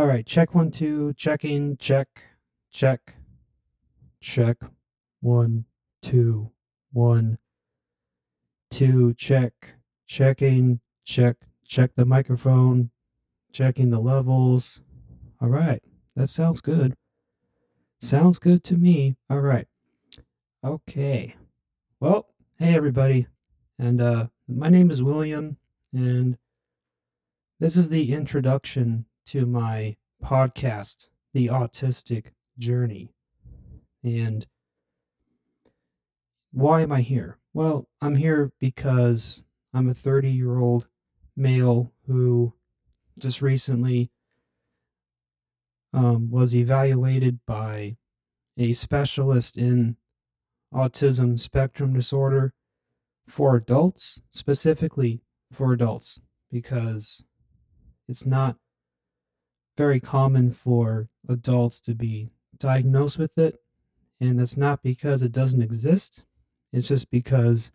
All right, check one, two, checking, check, check, check, one, two, one, two, check, checking, check, check the microphone, checking the levels. All right, that sounds good. Sounds good to me. All right. Okay. Well, hey everybody. And uh my name is William and this is the introduction to my podcast, The Autistic Journey. And why am I here? Well, I'm here because I'm a 30 year old male who just recently um, was evaluated by a specialist in autism spectrum disorder for adults, specifically for adults, because it's not very common for adults to be diagnosed with it. And that's not because it doesn't exist, it's just because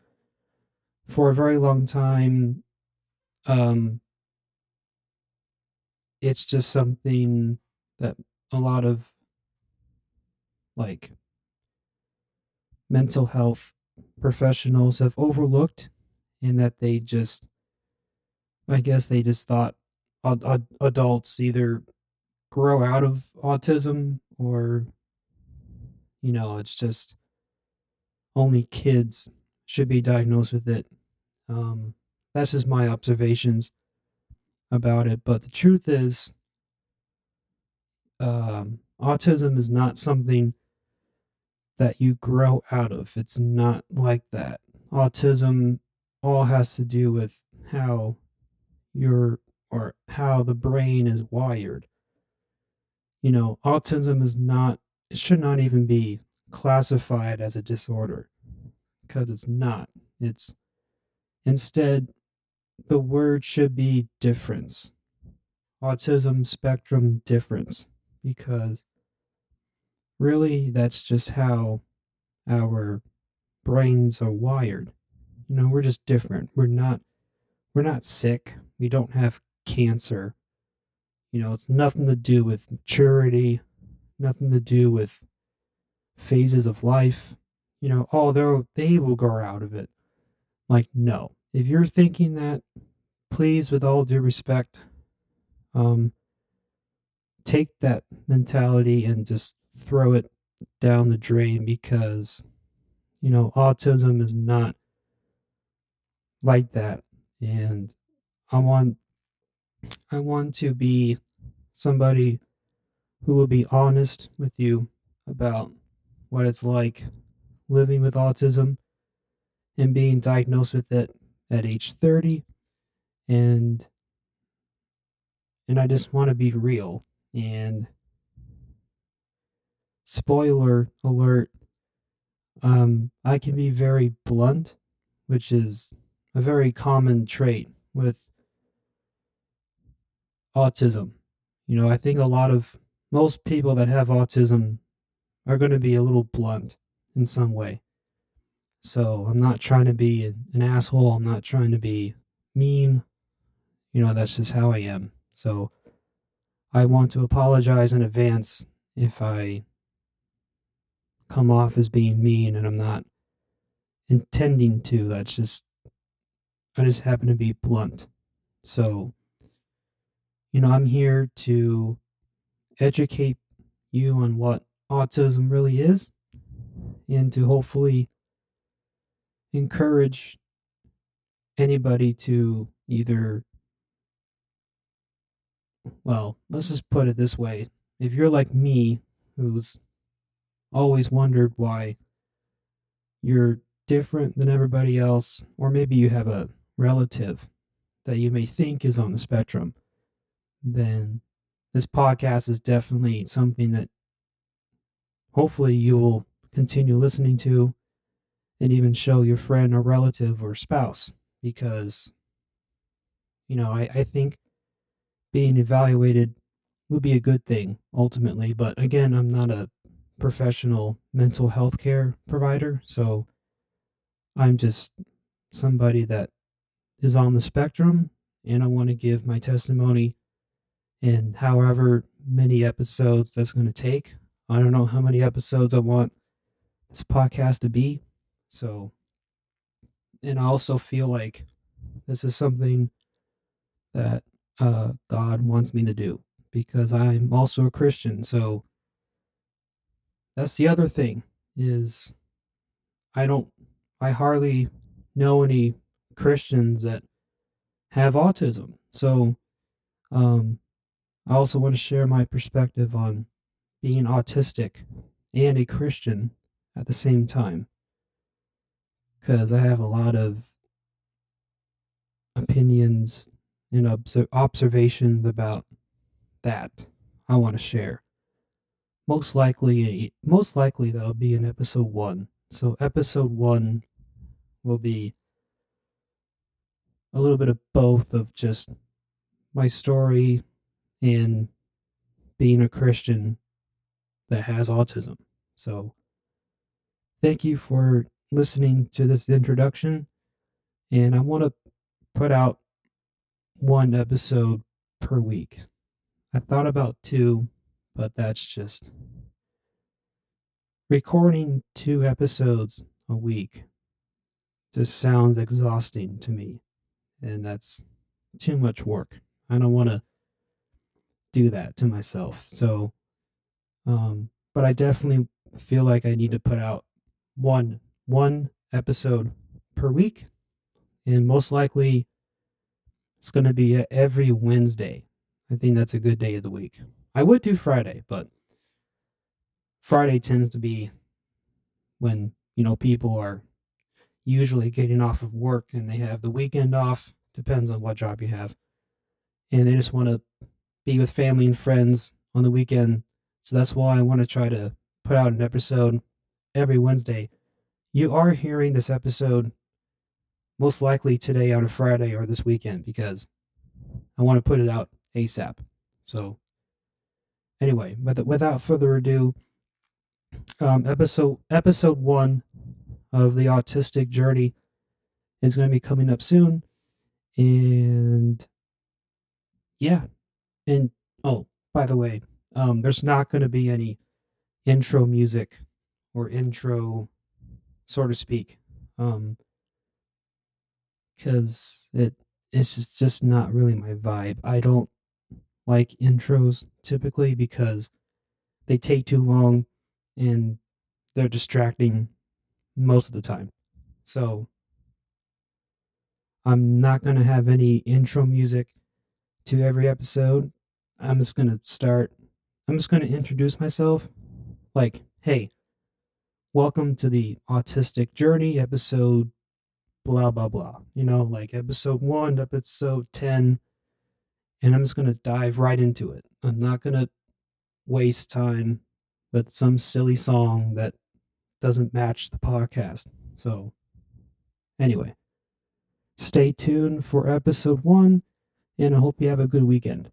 for a very long time, um, it's just something that a lot of like mental health professionals have overlooked and that they just i guess they just thought ad- ad- adults either grow out of autism or you know it's just only kids should be diagnosed with it um, that's just my observations about it but the truth is um, autism is not something that you grow out of. It's not like that. Autism all has to do with how your or how the brain is wired. You know, autism is not it should not even be classified as a disorder because it's not. It's instead the word should be difference. Autism spectrum difference because really that's just how our brains are wired. You know, we're just different. We're not we're not sick. We don't have cancer. You know, it's nothing to do with maturity, nothing to do with phases of life. You know, although they will grow out of it. Like, no. If you're thinking that, please, with all due respect, um, take that mentality and just throw it down the drain because you know autism is not like that and i want i want to be somebody who will be honest with you about what it's like living with autism and being diagnosed with it at age 30 and and I just want to be real and spoiler alert um, I can be very blunt, which is a very common trait with autism. You know, I think a lot of most people that have autism are going to be a little blunt in some way. So I'm not trying to be an asshole. I'm not trying to be mean. You know, that's just how I am. So I want to apologize in advance if I come off as being mean and I'm not intending to. That's just, I just happen to be blunt. So, you know, I'm here to educate you on what autism really is and to hopefully encourage anybody to either well, let's just put it this way. If you're like me, who's always wondered why you're different than everybody else, or maybe you have a relative that you may think is on the spectrum, then this podcast is definitely something that hopefully you will continue listening to and even show your friend or relative or spouse because you know I, I think being evaluated would be a good thing ultimately but again i'm not a professional mental health care provider. So I'm just somebody that is on the spectrum and I want to give my testimony in however many episodes that's going to take. I don't know how many episodes I want this podcast to be. So, and I also feel like this is something that uh, God wants me to do because I'm also a Christian. So that's the other thing is I don't I hardly know any Christians that have autism. So um I also want to share my perspective on being autistic and a Christian at the same time because I have a lot of opinions and obser- observations about that I want to share. Most likely, most likely that'll be in episode one. So episode one will be a little bit of both of just my story and being a Christian that has autism. So thank you for listening to this introduction. And I want to put out one episode per week. I thought about two, but that's just recording two episodes a week just sounds exhausting to me. And that's too much work. I don't want to do that to myself. So, um, but I definitely feel like I need to put out one one episode per week, and most likely it's going to be every Wednesday. I think that's a good day of the week. I would do Friday, but Friday tends to be when, you know, people are usually getting off of work and they have the weekend off, depends on what job you have. And they just want to be with family and friends on the weekend. So that's why I want to try to put out an episode every Wednesday. You are hearing this episode most likely today on a Friday or this weekend because I want to put it out ASAP. So, anyway, but without further ado, um, episode episode one of the autistic journey is going to be coming up soon, and yeah, and oh, by the way, um, there's not going to be any intro music or intro, so to speak, um, because it it's just not really my vibe. I don't like intros typically because they take too long and they're distracting most of the time. So I'm not going to have any intro music to every episode. I'm just going to start, I'm just going to introduce myself like, hey, welcome to the Autistic Journey episode, blah, blah, blah. You know, like episode one, episode 10. And I'm just going to dive right into it. I'm not going to waste time with some silly song that doesn't match the podcast. So, anyway, stay tuned for episode one, and I hope you have a good weekend.